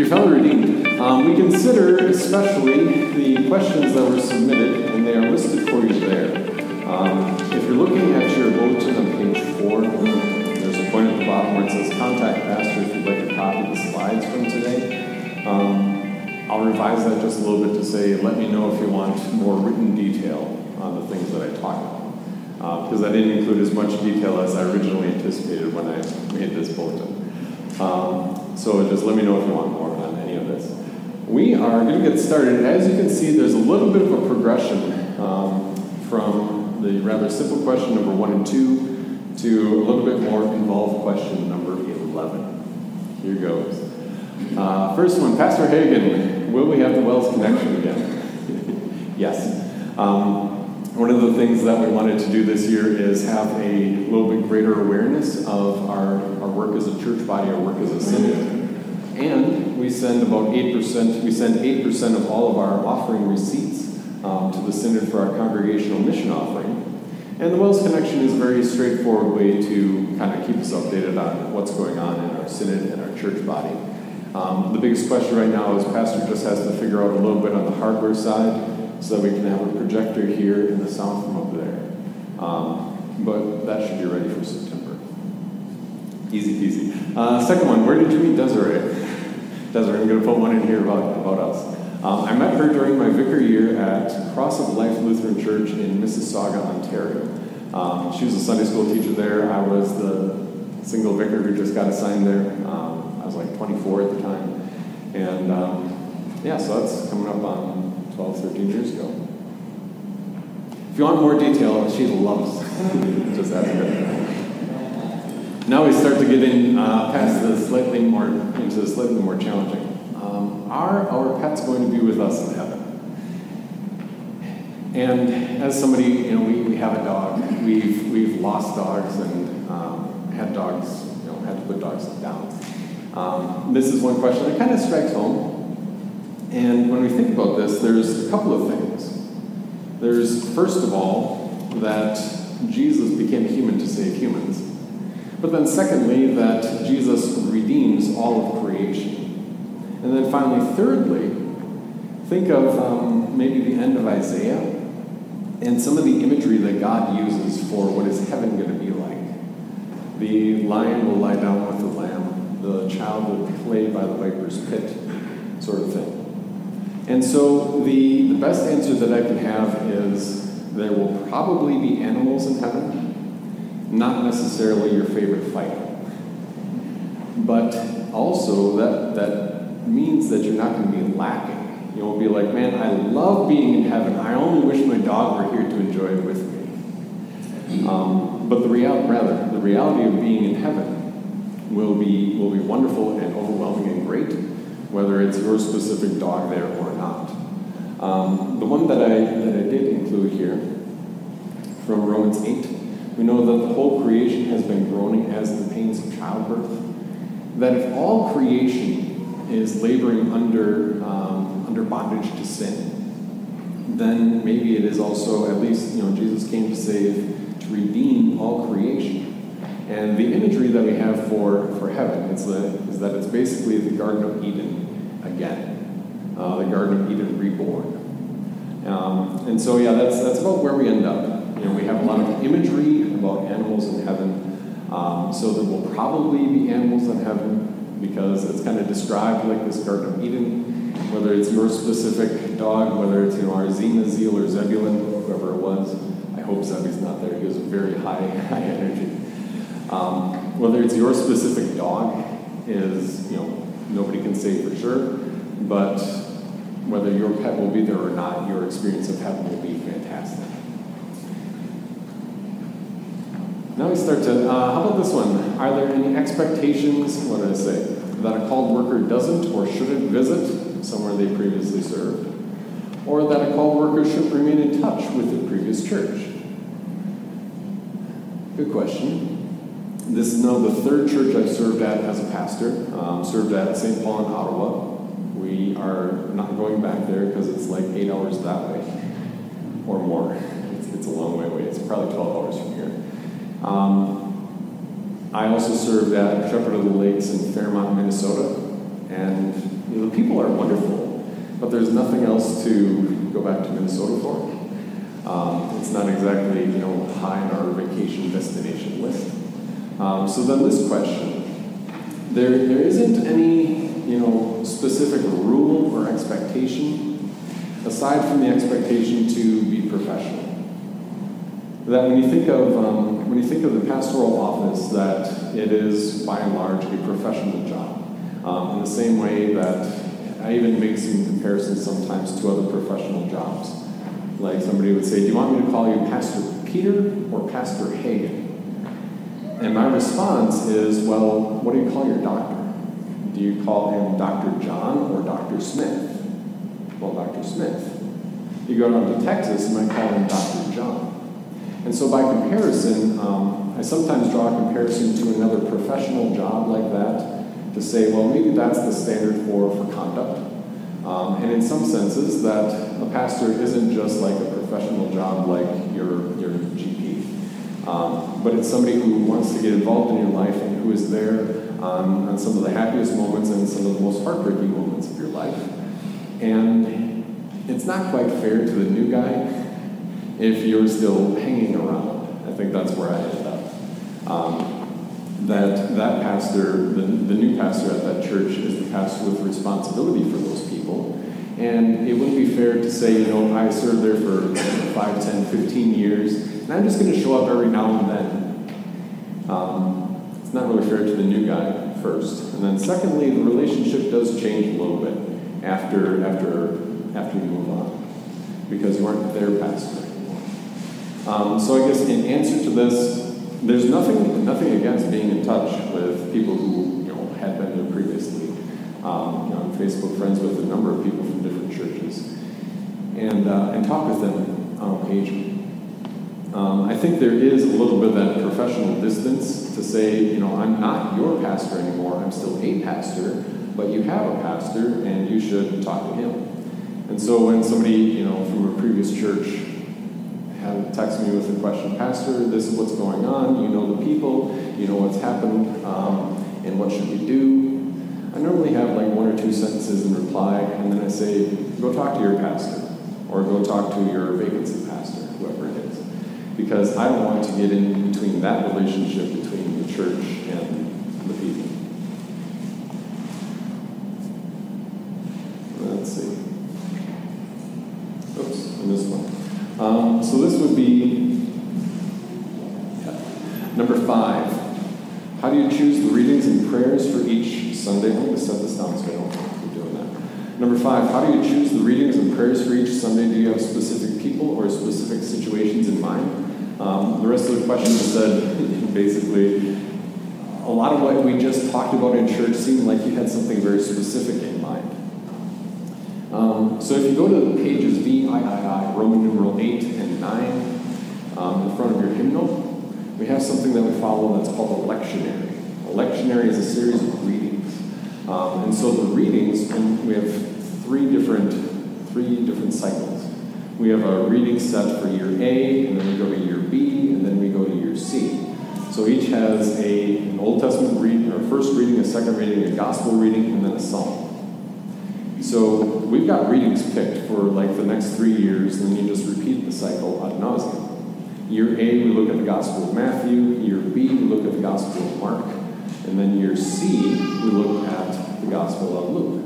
Dear fellow redeemed, um, we consider especially the questions that were submitted, and they are listed for you there. Um, if you're looking at your bulletin on page four, there's a point at the bottom where it says "Contact Pastor" if you'd like to copy the slides from today. Um, I'll revise that just a little bit to say, let me know if you want more written detail on the things that I talked about, because uh, I didn't include as much detail as I originally anticipated when I made this bulletin. Um, so just let me know if you want more on any of this. We are going to get started. As you can see, there's a little bit of a progression um, from the rather simple question number one and two to a little bit more involved question number 11. Here goes. Uh, first one, Pastor Hagen, will we have the WELS connection again? yes. Um, one of the things that we wanted to do this year is have a little bit greater awareness of our, our work as a church body, our work as a synod. And we send about 8%, we send 8% of all of our offering receipts um, to the synod for our congregational mission offering. And the WELS Connection is a very straightforward way to kind of keep us updated on what's going on in our synod and our church body. Um, the biggest question right now is Pastor just has to figure out a little bit on the hardware side so that we can have a projector here and the sound from up there. Um, but that should be ready for September. Easy peasy. Uh, second one, where did you meet Desiree? Desiree, I'm going to put one in here about, about us. Um, I met her during my vicar year at Cross of Life Lutheran Church in Mississauga, Ontario. Um, she was a Sunday school teacher there. I was the single vicar who just got assigned there. Um, I was like 24 at the time. And um, yeah, so that's coming up on 12, 13 years ago. If you want more detail, she loves just ask her. Now we start to get in uh, past the slightly more into the slightly more challenging. Um, are our pets going to be with us in heaven? And as somebody, you know, we, we have a dog. We've we've lost dogs and um, had dogs, you know, had to put dogs down. Um, this is one question that kind of strikes home and when we think about this, there's a couple of things. There's, first of all, that Jesus became human to save humans. But then, secondly, that Jesus redeems all of creation. And then finally, thirdly, think of um, maybe the end of Isaiah and some of the imagery that God uses for what is heaven going to be like. The lion will lie down with the lamb, the child will play by the viper's pit, sort of thing. And so the, the best answer that I can have is there will probably be animals in heaven, not necessarily your favorite fight. But also that, that means that you're not going to be lacking. You won't be like, man, I love being in heaven. I only wish my dog were here to enjoy it with me. Um, but the real, rather, the reality of being in heaven will be, will be wonderful and overwhelming and great whether it's your specific dog there or not. Um, the one that I, that I did include here from Romans 8, we know that the whole creation has been groaning as the pains of childbirth. That if all creation is laboring under, um, under bondage to sin, then maybe it is also, at least, you know, Jesus came to save, to redeem all creation. And the imagery that we have for, for heaven is that, is that it's basically the Garden of Eden again, uh, the Garden of Eden reborn. Um, and so, yeah, that's, that's about where we end up. You know, we have a lot of imagery about animals in heaven, um, so there will probably be animals in heaven because it's kind of described like this Garden of Eden, whether it's your specific dog, whether it's, you know, our Zena, Zeal, or Zebulun, whoever it was. I hope Zebby's not there. He was very high, high energy. Um, whether it's your specific dog is, you know, nobody can say for sure, but whether your pet will be there or not, your experience of heaven will be fantastic. Now we start to, uh, how about this one? Are there any expectations, what did I say, that a called worker doesn't or shouldn't visit somewhere they previously served? Or that a called worker should remain in touch with the previous church? Good question. This is now the third church I've served at as a pastor. Um, served at St. Paul in Ottawa. We are not going back there because it's like eight hours that way or more. It's, it's, a long way away. It's probably 12 hours from here. Um, I also served at Shepherd of the Lakes in Fairmont, Minnesota. And you know, the people are wonderful, but there's nothing else to go back to Minnesota for. Um, it's not exactly you know high on our vacation destination list. Um, so then this question, there there isn't any you know specific rule or expectation aside from the expectation to be professional. That when you think of um, when you think of the pastoral office, that it is by and large a professional job. Um, in the same way that I even make some comparisons sometimes to other professional jobs. Like somebody would say, Do you want me to call you Pastor Peter or Pastor Hagen? And my response is, Well, what do you call your doctor? Do you call him Dr. John or Dr. Smith? Well, Dr. Smith. You go down to Texas, you might call him Dr. John. And so, by comparison, um, I sometimes draw a comparison to another professional job like that to say, well, maybe that's the standard for, for conduct. Um, and in some senses, that a pastor isn't just like a professional job like your, your GP, um, but it's somebody who wants to get involved in your life and who is there on, on some of the happiest moments and some of the most heartbreaking moments of your life. And it's not quite fair to the new guy if you're still hanging around. I think that's where I ended up. Um, that that pastor, the, the new pastor at that church, is the pastor with responsibility for those people. And it wouldn't be fair to say, you know, I served there for 5, 10, 15 years, and I'm just going to show up every now and then. Um, it's not really fair to the new guy, first. And then secondly, the relationship does change a little bit after, after, after you move on, because you aren't their pastor. Um, so I guess in answer to this, there's nothing nothing against being in touch with people who you know had been there previously. Um, you know, I'm Facebook friends with a number of people from different churches, and uh, and talk with them on occasion. Um, I think there is a little bit of that professional distance to say, you know, I'm not your pastor anymore. I'm still a pastor, but you have a pastor, and you should talk to him. And so when somebody, you know, from a previous church text me with a question, Pastor, this is what's going on. You know the people, you know what's happened, um, and what should we do? I normally have like one or two sentences in reply, and then I say, go talk to your pastor, or go talk to your vacancy pastor, whoever it is. Because I don't want to get in between that relationship between the church and the people. Let's see. Oops, I missed one. Um, so this would be number five. How do you choose the readings and prayers for each Sunday? I'm going to set this down so I don't keep doing that. Number five, how do you choose the readings and prayers for each Sunday? Do you have specific people or specific situations in mind? Um, the rest of the question said basically a lot of what we just talked about in church seemed like you had something very specific in mind. Um, so if you go to pages VIII, Roman numeral 8 and 9, um, in front of your hymnal, we have something that we follow that's called a lectionary. A lectionary is a series of readings. Um, and so the readings, we have three different, three different cycles. We have a reading set for year A, and then we go to year B, and then we go to year C. So each has a, an Old Testament reading, or first reading, a second reading, a gospel reading, and then a psalm. So we've got readings picked for like the next three years, and then you just repeat the cycle ad nauseum. Year A, we look at the Gospel of Matthew. Year B, we look at the Gospel of Mark. And then year C, we look at the Gospel of Luke.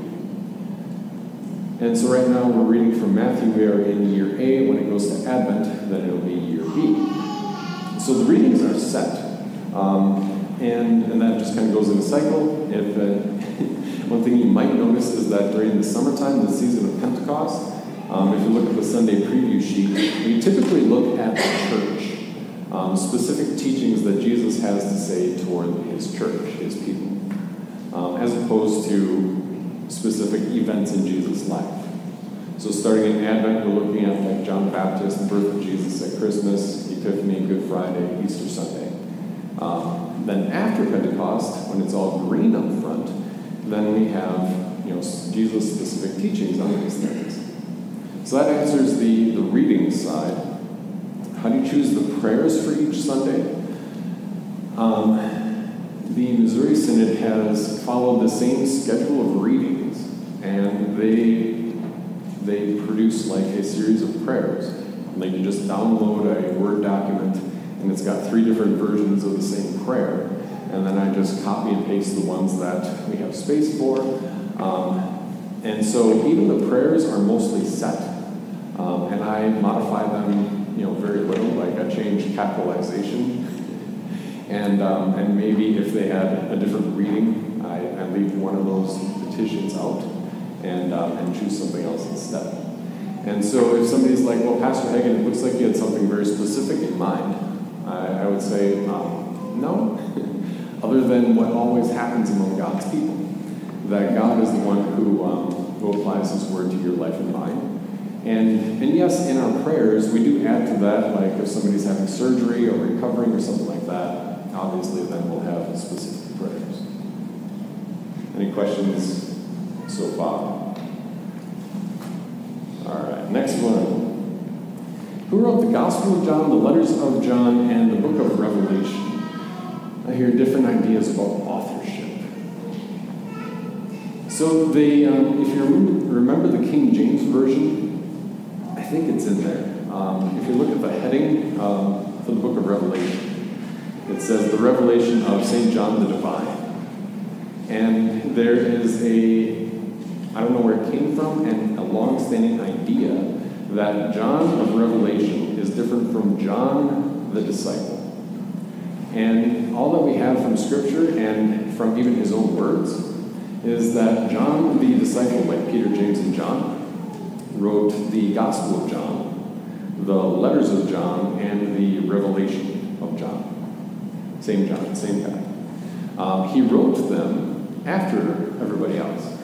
And so right now we're reading from Matthew. We are in year A. When it goes to Advent, then it'll be year B. So the readings are set. Um, and, and that just kind of goes in a cycle. If uh, One thing you might notice is that during the summertime, the season of Pentecost, um, if you look at the Sunday preview sheet, we typically look at the church, um, specific teachings that Jesus has to say toward his church, his people, um, as opposed to specific events in Jesus' life. So starting in Advent, we're looking at like John the Baptist, the birth of Jesus at Christmas, Epiphany, Good Friday, Easter Sunday. Um, then after Pentecost, when it's all green up front, then we have you know, Jesus specific teachings on these things. So that answers the, the reading side. How do you choose the prayers for each Sunday? Um, the Missouri Synod has followed the same schedule of readings, and they they produce like a series of prayers. And they can just download a Word document, and it's got three different versions of the same prayer. And then I just copy and paste the ones that we have space for. Um, and so even the prayers are mostly set, um, and I modify them, you know, very little. Like I change capitalization, and um, and maybe if they had a different reading, I, I leave one of those petitions out and um, and choose something else instead. And so if somebody's like, well, Pastor Hagen, it looks like you had something very specific in mind, I, I would say, um, no. Other than what always happens among God's people that God is the one who, um, who applies His word to your life and mine. And, and yes, in our prayers, we do add to that, like if somebody's having surgery or recovering or something like that, obviously then we'll have specific prayers. Any questions so far? All right, next one. Who wrote the Gospel of John, the letters of John, and the book of Revelation? I hear different ideas about authorship. So they, um, if you remember the King James version, think it's in there. Um, if you look at the heading um, for the book of Revelation, it says the revelation of St. John the Divine. And there is a, I don't know where it came from, and a long-standing idea that John of Revelation is different from John the disciple. And all that we have from Scripture and from even his own words is that John the disciple, like Peter, James, and John, wrote the Gospel of John, the letters of John, and the Revelation of John. Same John, same guy. Um, he wrote them after everybody else.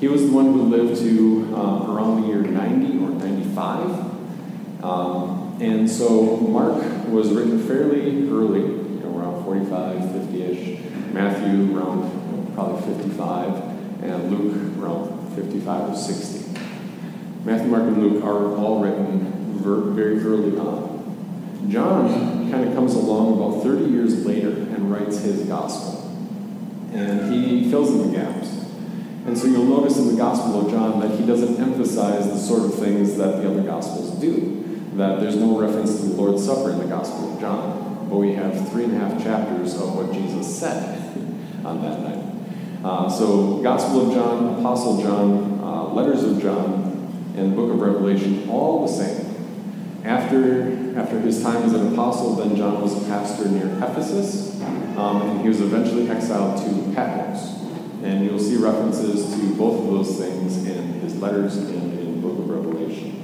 He was the one who lived to um, around the year 90 or 95. Um, and so Mark was written fairly early, you know, around 45, 50 ish. Matthew around probably 55 and Luke around 55 or 60. Matthew, Mark, and Luke are all written very early on. John kind of comes along about 30 years later and writes his gospel. And he fills in the gaps. And so you'll notice in the Gospel of John that he doesn't emphasize the sort of things that the other Gospels do. That there's no reference to the Lord's Supper in the Gospel of John. But we have three and a half chapters of what Jesus said on that night. Uh, so, Gospel of John, Apostle John, uh, letters of John, and the book of Revelation, all the same. After, after his time as an apostle, then John was a pastor near Ephesus, um, and he was eventually exiled to Patmos. And you'll see references to both of those things in his letters and in the book of Revelation.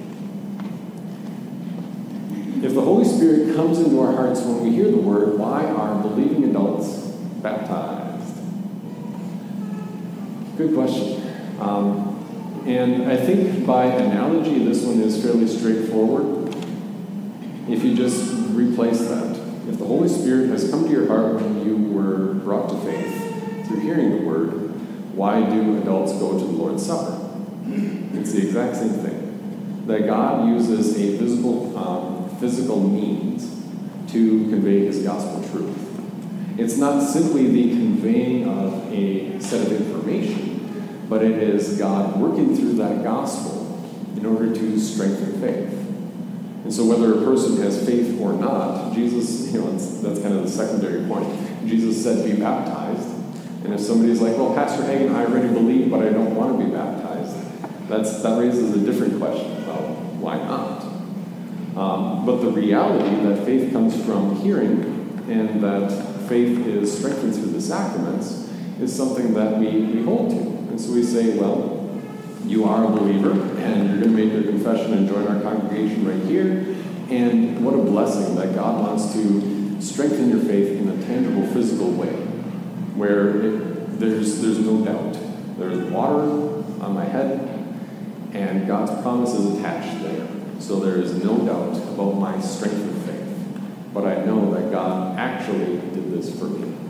If the Holy Spirit comes into our hearts when we hear the word, why are believing adults baptized? Good question. Um, and I think by analogy, this one is fairly straightforward. If you just replace that, if the Holy Spirit has come to your heart when you were brought to faith through hearing the word, why do adults go to the Lord's Supper? It's the exact same thing. That God uses a visible, um, physical means to convey his gospel truth. It's not simply the conveying of a set of information, but it is God working through that gospel in order to strengthen faith. And so, whether a person has faith or not, Jesus, you know, that's kind of the secondary point. Jesus said, Be baptized. And if somebody's like, Well, Pastor Hagen, I already believe, but I don't want to be baptized, that's, that raises a different question about why not. Um, but the reality that faith comes from hearing and that faith is strengthened through the sacraments is something that we, we hold to. And so we say, well, you are a believer, and you're going to make your confession and join our congregation right here. And what a blessing that God wants to strengthen your faith in a tangible, physical way, where it, there's, there's no doubt. There's water on my head, and God's promise is attached there. So there is no doubt about my strength of faith but I know that God actually did this for me.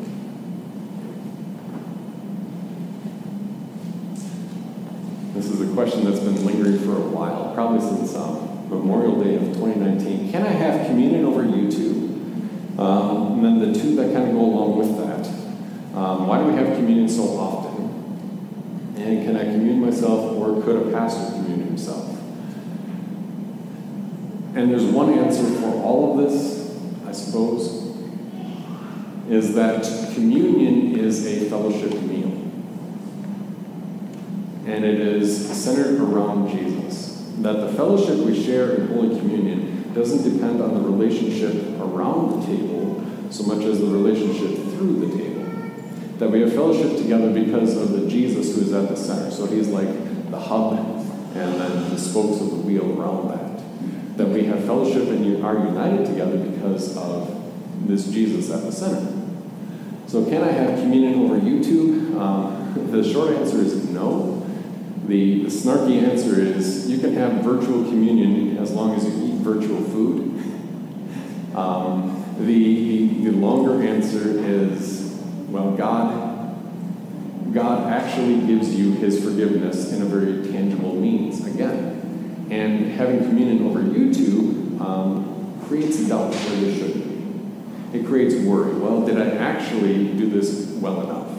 This is a question that's been lingering for a while, probably since um, Memorial Day of 2019. Can I have communion over YouTube? Um, and then the two that kind of go along with that. Um, why do we have communion so often? And can I commune myself, or could a pastor commune himself? And there's one answer for all of this, I suppose, is that communion is a fellowship meal. And it is centered around Jesus. That the fellowship we share in Holy Communion doesn't depend on the relationship around the table so much as the relationship through the table. That we have fellowship together because of the Jesus who is at the center. So he's like the hub and then the spokes of the wheel around that that we have fellowship and are united together because of this Jesus at the center. So, can I have communion over YouTube? Um, the short answer is no. The, the snarky answer is you can have virtual communion as long as you eat virtual food. Um, the, the, longer answer is well, God God actually gives you his forgiveness in a very tangible means. Again, and having communion over YouTube um, creates doubt where there shouldn't. It creates worry. Well, did I actually do this well enough?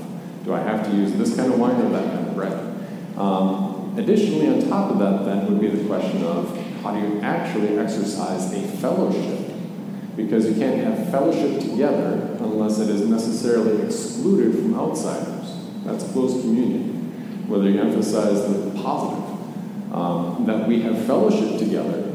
Do I have to use this kind of wine or that kind of bread? Um, additionally, on top of that, then would be the question of how do you actually exercise a fellowship? Because you can't have fellowship together unless it is necessarily excluded from outsiders. That's close communion. Whether you emphasize the positive um, that we have fellowship together.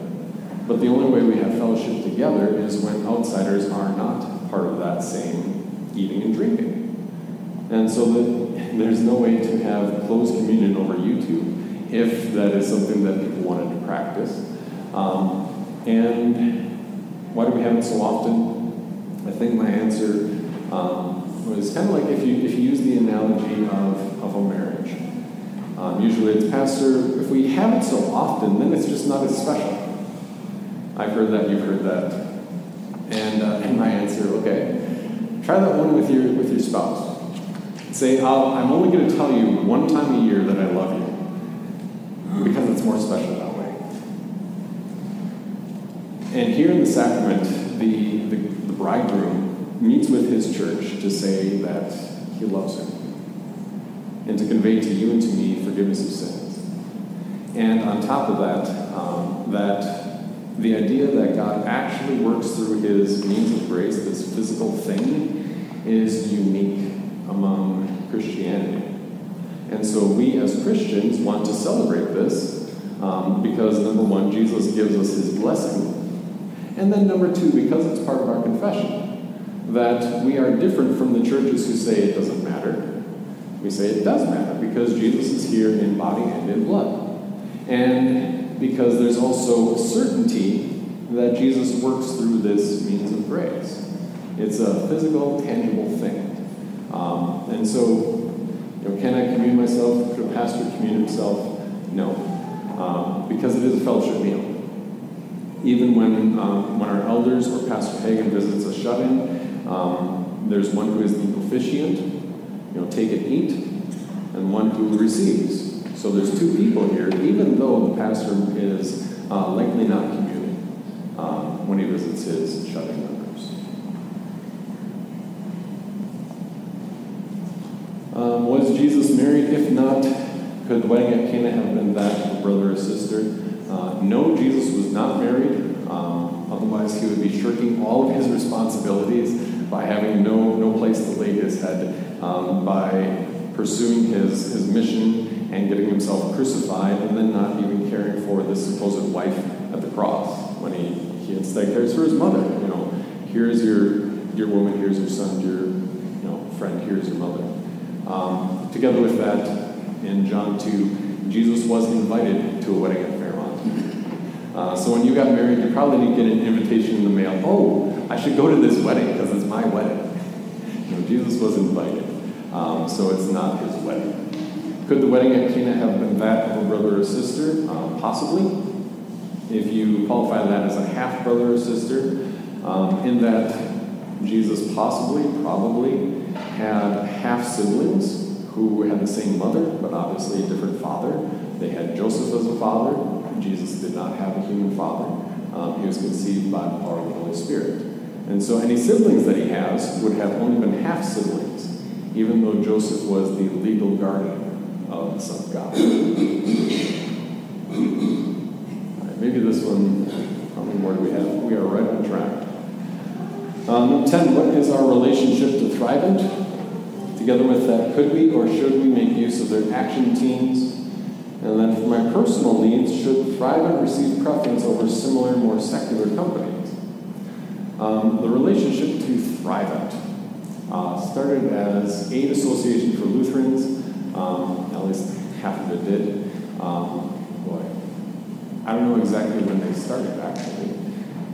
But the only way we have fellowship together is when outsiders are not part of that same eating and drinking. And so that there's no way to have closed communion over YouTube if that is something that people wanted to practice. Um, and why do we have it so often? I think my answer um, was kind of like if you, if you use the analogy of, of a marriage. Um, usually it's, Pastor, if we have it so often, then it's just not as special. I've heard that, you've heard that. And, uh, and my answer, okay, try that one with your, with your spouse. Say, I'm only going to tell you one time a year that I love you, because it's more special that way. And here in the sacrament, the, the, the bridegroom meets with his church to say that he loves her and to convey to you and to me forgiveness of sins. And on top of that, um, that the idea that God actually works through his means of grace, this physical thing, is unique among Christianity. And so we as Christians want to celebrate this um, because, number one, Jesus gives us his blessing. And then, number two, because it's part of our confession, that we are different from the churches who say it doesn't matter we say it does matter because Jesus is here in body and in blood. And because there's also certainty that Jesus works through this means of grace. It's a physical, tangible thing. Um, and so, you know, can I commune myself? Could a pastor commune himself? No. Um, because it is a fellowship meal. Even when, um, when our elders or Pastor Hagen visits a shut in, um, there's one who is the officiant you know, take and eat, and one who receives. So there's two people here, even though the pastor is uh, likely not communing um, when he visits his shut-in members. Um, was Jesus married? If not, could the wedding at Cana have been that of a brother or sister? Uh, no, Jesus was not married. Um, otherwise, he would be shirking all of his responsibilities by having no, no place to lay his head, um, by pursuing his, his mission and getting himself crucified, and then not even caring for the supposed wife at the cross when he, he instead cares for his mother. You know, here's your, your woman, here's your son, your you know, friend, here's your mother. Um, together with that, in John 2, Jesus was invited to a wedding at Fairmont. Uh, so when you got married, you probably didn't get an invitation in the mail. Oh, I should go to this wedding because it's my wedding. Know, Jesus was invited, um, so it's not his wedding. Could the wedding at Cana have been that of a brother or sister? Um, possibly. If you qualify that as a half brother or sister, um, in that Jesus possibly, probably had half siblings who had the same mother, but obviously a different father. They had Joseph as a father. Jesus did not have a human father. Um, he was conceived by the power of the Holy Spirit. And so any siblings that he has would have only been half siblings, even though Joseph was the legal guardian of the Son of God. maybe this one, how many more do we have? We are right on track. Um, 10, what is our relationship to Thrivent? Together with that, could we or should we make use of their action teams? And then for my personal needs, should Thrivent receive preference over similar, more secular companies? Um, the relationship to Thrivent uh, started as Aid Association for Lutherans, um, at least half of it did. Um, boy, I don't know exactly when they started actually,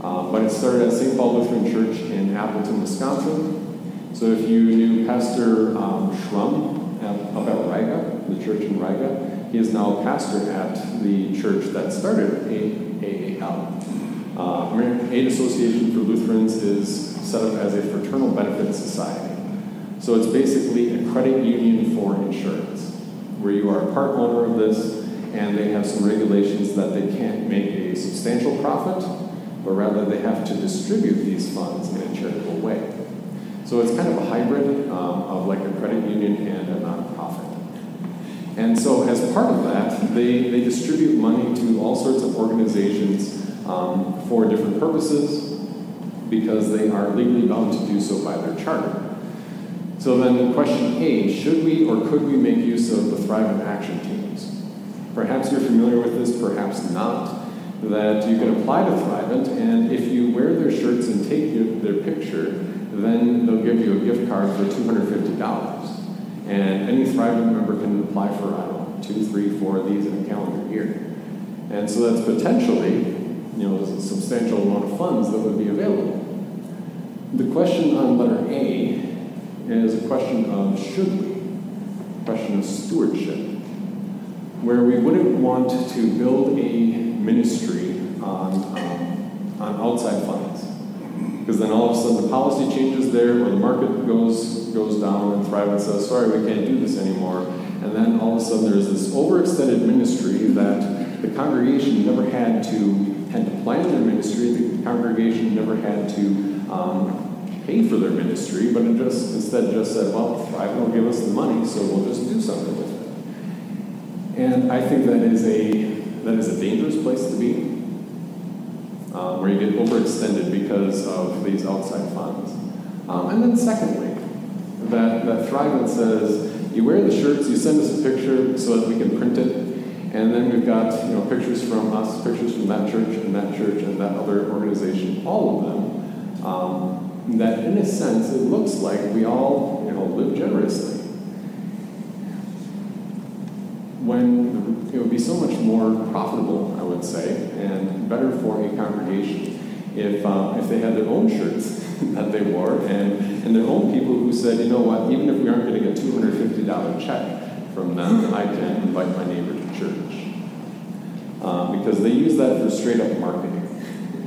uh, but it started at St. Paul Lutheran Church in Appleton, Wisconsin. So if you knew Pastor um, Schrum at, up at Riga, the church in Riga, he is now pastor at the church that started AAL. Uh, American Aid Association for Lutherans is set up as a fraternal benefit society. So it's basically a credit union for insurance, where you are a part owner of this, and they have some regulations that they can't make a substantial profit, but rather they have to distribute these funds in a charitable way. So it's kind of a hybrid um, of like a credit union and a nonprofit. And so as part of that, they, they distribute money to all sorts of organizations um, for different purposes because they are legally bound to do so by their charter. So then question A, should we or could we make use of the Thrive Thrivent action teams? Perhaps you're familiar with this, perhaps not, that you can apply to Thrivent, and if you wear their shirts and take their picture, then they'll give you a gift card for $250. And any Thrivent member can apply for, I don't know, two, three, four of these in a calendar year. And so that's potentially, you know, a substantial amount of funds that would be available. The question on letter A is a question of should we, a question of stewardship, where we wouldn't want to build a ministry on, um, on outside funds. Because then all of a sudden the policy changes there, or the market goes, goes down, and Thrivent says, sorry, we can't do this anymore. And then all of a sudden there's this overextended ministry that the congregation never had to had to plan their ministry. The congregation never had to um, pay for their ministry, but it just instead just said, well, Thrive will give us the money, so we'll just do something with it. And I think that is a that is a dangerous place to be, um, where you get overextended because of these outside funds. Um, and then secondly, that, that Thrivent says, you wear the shirts, you send us a picture so that we can print it, and then we've got you know pictures from us, pictures from that church and that church and that other organization, all of them. Um, that in a sense it looks like we all you know live generously when it would be so much more profitable would say and better for a congregation if, uh, if they had their own shirts that they wore and, and their own people who said you know what even if we aren't getting a $250 check from them i can invite my neighbor to church uh, because they use that for straight up marketing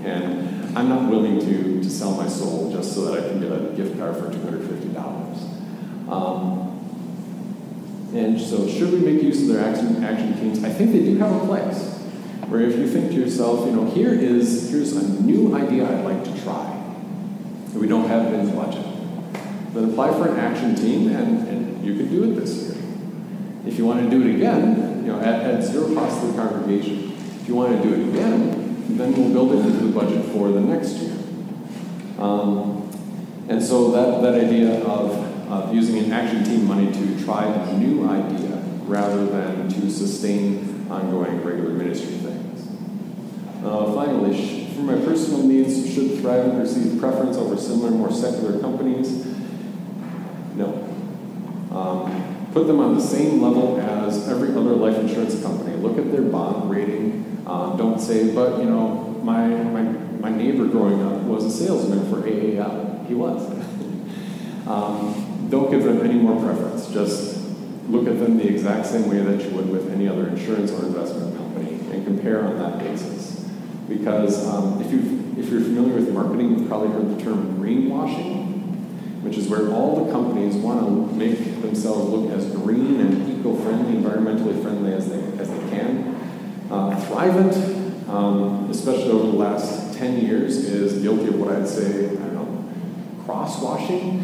and I'm not willing to, to sell my soul just so that I can get a gift card for $250. Um, and so, should we make use of their action, action teams? I think they do have a place. Where if you think to yourself, you know, here is here's a new idea I'd like to try, and we don't have it in the budget, then apply for an action team, and, and you can do it this year. If you want to do it again, you know, at, at zero cost to the congregation, if you want to do it again, then we'll build it into the budget for the next year. Um, and so that, that idea of, of using an action team money to try a new idea rather than to sustain ongoing regular ministry. Uh, finally, for my personal needs, should Thrivent receive preference over similar, more secular companies? No. Um, put them on the same level as every other life insurance company. Look at their bond rating um, don't say, but you know, my, my, my neighbor growing up was a salesman for AAL. He was. um, don't give them any more preference. Just look at them the exact same way that you would with any other insurance or investment company and compare on that basis. Because um, if, you if you're familiar with marketing, you've probably heard the term greenwashing, which is where all the companies want to make themselves look as green and eco-friendly, environmentally friendly as they, as they can. Uh, Thrivent, um, especially over the last 10 years, is guilty of what I'd say, I don't know, cross-washing,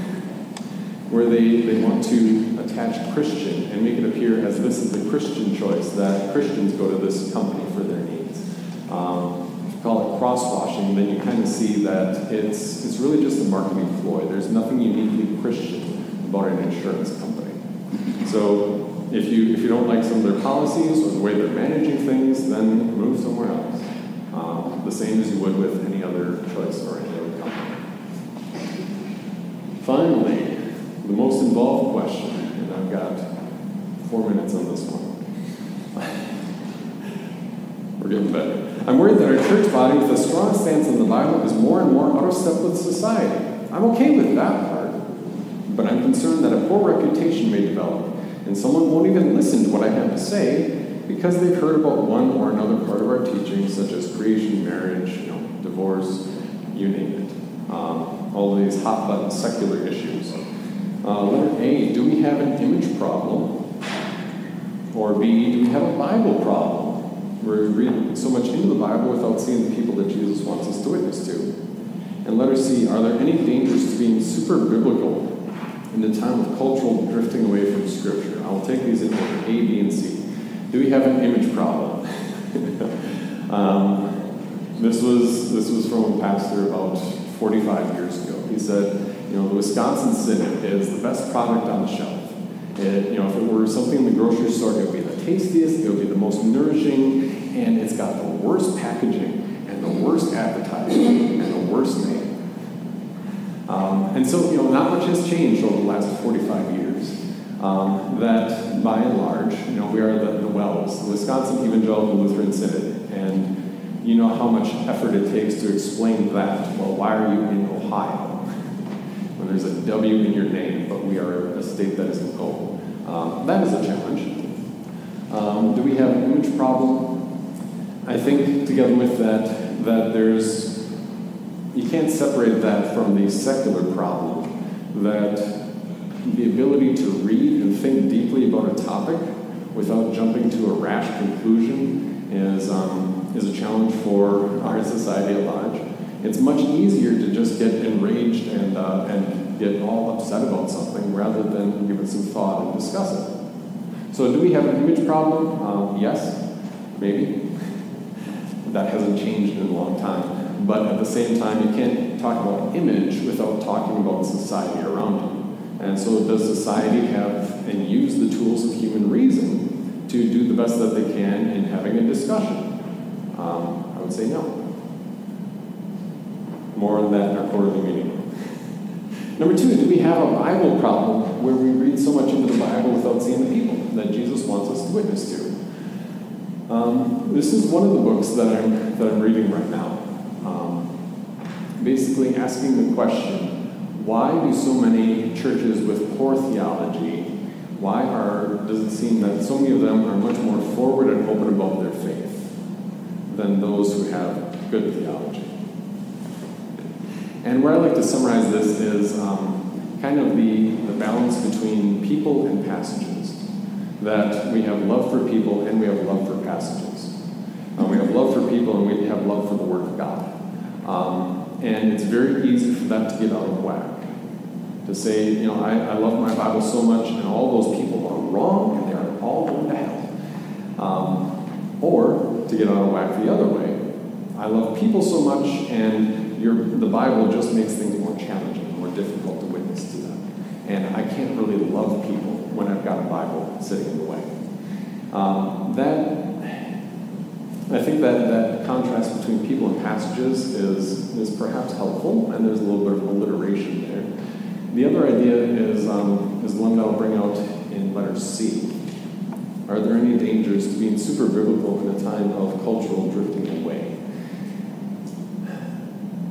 where they, they want to attach Christian and make it appear as this is a Christian choice, that Christians go to this company for their needs. Um, cross-washing, then you kind of see that it's, it's really just a marketing ploy. There's nothing uniquely Christian about an insurance company. So if you, if you don't like some of their policies or the way they're managing things, then move somewhere else. Um, the same as you would with any other choice or any other company. Finally, the most involved question, and I've got four minutes on this one. We're getting better. I'm worried that our church body, with a strong stance on the Bible, is more and more out of step with society. I'm okay with that part, but I'm concerned that a poor reputation may develop, and someone won't even listen to what I have to say because they've heard about one or another part of our teaching, such as creation, marriage, you know, divorce, you name it. Um, all these hot button secular issues. Uh, letter A, do we have an image problem? Or B, do we have a Bible problem? We're reading so much into the Bible without seeing the people that Jesus wants us to witness to. And letter C, are there any dangers to being super biblical in the time of cultural drifting away from Scripture? I'll take these in order A, B, and C. Do we have an image problem? um, this was this was from a pastor about 45 years ago. He said, you know, the Wisconsin Synod is the best product on the shelf. It, you know, if it were something in the grocery store, it would be tastiest, it'll be the most nourishing, and it's got the worst packaging and the worst advertising and the worst name. Um, and so, you know, not much has changed over the last 45 years. Um, that by and large, you know, we are the, the WELS, the Wisconsin Evangelical Lutheran Synod, and you know how much effort it takes to explain that. Well, why are you in Ohio? When there's a W in your name, but we are a state that is in gold. Um, that is a challenge. Um, do we have an image problem? I think together with that, that there's you can't separate that from the secular problem that the ability to read and think deeply about a topic without jumping to a rash conclusion is, um, is a challenge for our society at large. It's much easier to just get enraged and, uh, and get all upset about something rather than give it some thought and discuss it. So, do we have an image problem? Um, yes, maybe. That hasn't changed in a long time. But at the same time, you can't talk about image without talking about society around you. And so, does society have and use the tools of human reason to do the best that they can in having a discussion? Um, I would say no. More on that in our quarterly meeting. Number two, do we have a Bible problem where we read so much into the Bible without seeing the people that Jesus wants us to witness to? Um, this is one of the books that I'm, that I'm reading right now. Um, basically, asking the question why do so many churches with poor theology, why are, does it seem that so many of them are much more forward and open about their faith than those who have good theology? And where I like to summarize this is um, kind of the, the balance between people and passages. That we have love for people and we have love for passages. Uh, we have love for people and we have love for the Word of God. Um, and it's very easy for that to get out of whack. To say, you know, I, I love my Bible so much and all those people are wrong and they are all going to hell. Um, or to get out of whack the other way. I love people so much and your, the Bible just makes things more challenging, more difficult to witness to them. And I can't really love people when I've got a Bible sitting in the way. Um, that I think that, that contrast between people and passages is, is perhaps helpful, and there's a little bit of alliteration there. The other idea is, um, is one that I'll bring out in letter C. Are there any dangers to being super biblical in a time of cultural drifting away?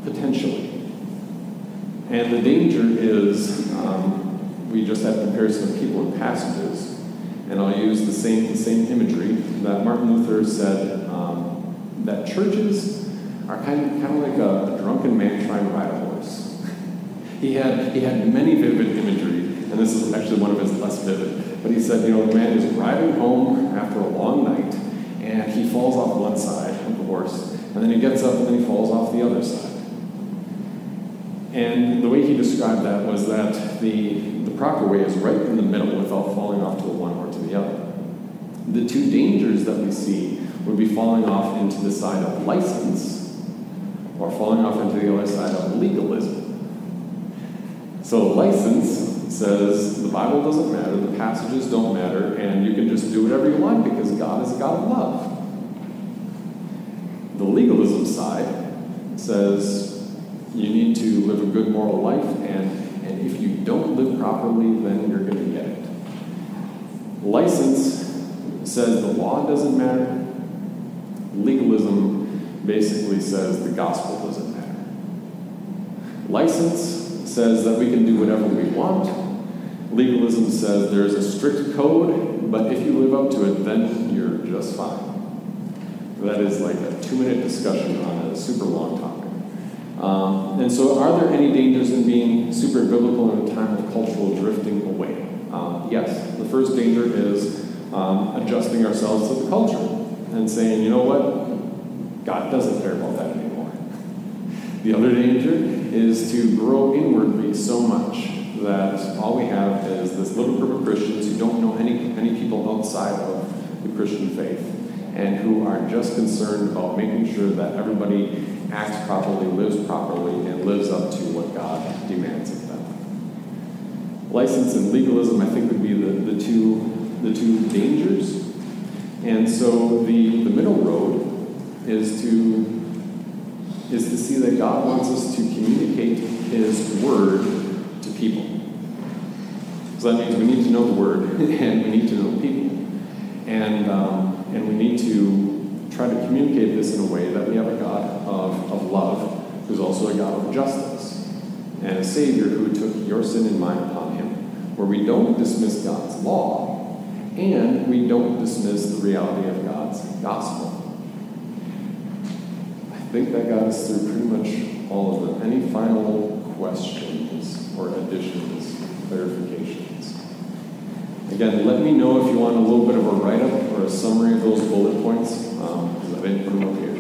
Potentially. And the danger is um, we just have comparison of people and passages. And I'll use the same, the same imagery that Martin Luther said um, that churches are kind of, kind of like a, a drunken man trying to ride a horse. he, had, he had many vivid imagery, and this is actually one of his less vivid. But he said, you know, the man is riding home after a long night, and he falls off one side of the horse, and then he gets up and then he falls off the other side. And the way he described that was that the, the proper way is right in the middle without falling off to the one or to the other. The two dangers that we see would be falling off into the side of license or falling off into the other side of legalism. So, license says the Bible doesn't matter, the passages don't matter, and you can just do whatever you want because God is a God of love. The legalism side says you need to live a good moral life, and, and if you don't live properly, then you're going to get it. License says the law doesn't matter. Legalism basically says the gospel doesn't matter. License says that we can do whatever we want. Legalism says there's a strict code, but if you live up to it, then you're just fine. That is like a two minute discussion on a super long topic. Um, and so, are there any dangers in being super biblical in a time of cultural drifting away? Um, yes. The first danger is um, adjusting ourselves to the culture and saying, you know what? God doesn't care about that anymore. The other danger is to grow inwardly so much that all we have is this little group of Christians who don't know any, any people outside of the Christian faith and who are just concerned about making sure that everybody acts properly, lives properly, and lives up to what God demands of them. License and legalism, I think, would be the, the, two, the two dangers. And so the, the middle road is to, is to see that God wants us to communicate His Word to people. So that means we need to know the Word and we need to know people. And um, and we need to try to communicate this in a way that we have a God of, of love who's also a God of justice and a Savior who took your sin and mine upon him, where we don't dismiss God's law and we don't dismiss the reality of God's gospel. I think that got us through pretty much all of them. Any final questions or additions, clarifications? Again, let me know if you want a little bit of a write up or a summary of those bullet points um, I've been promoted.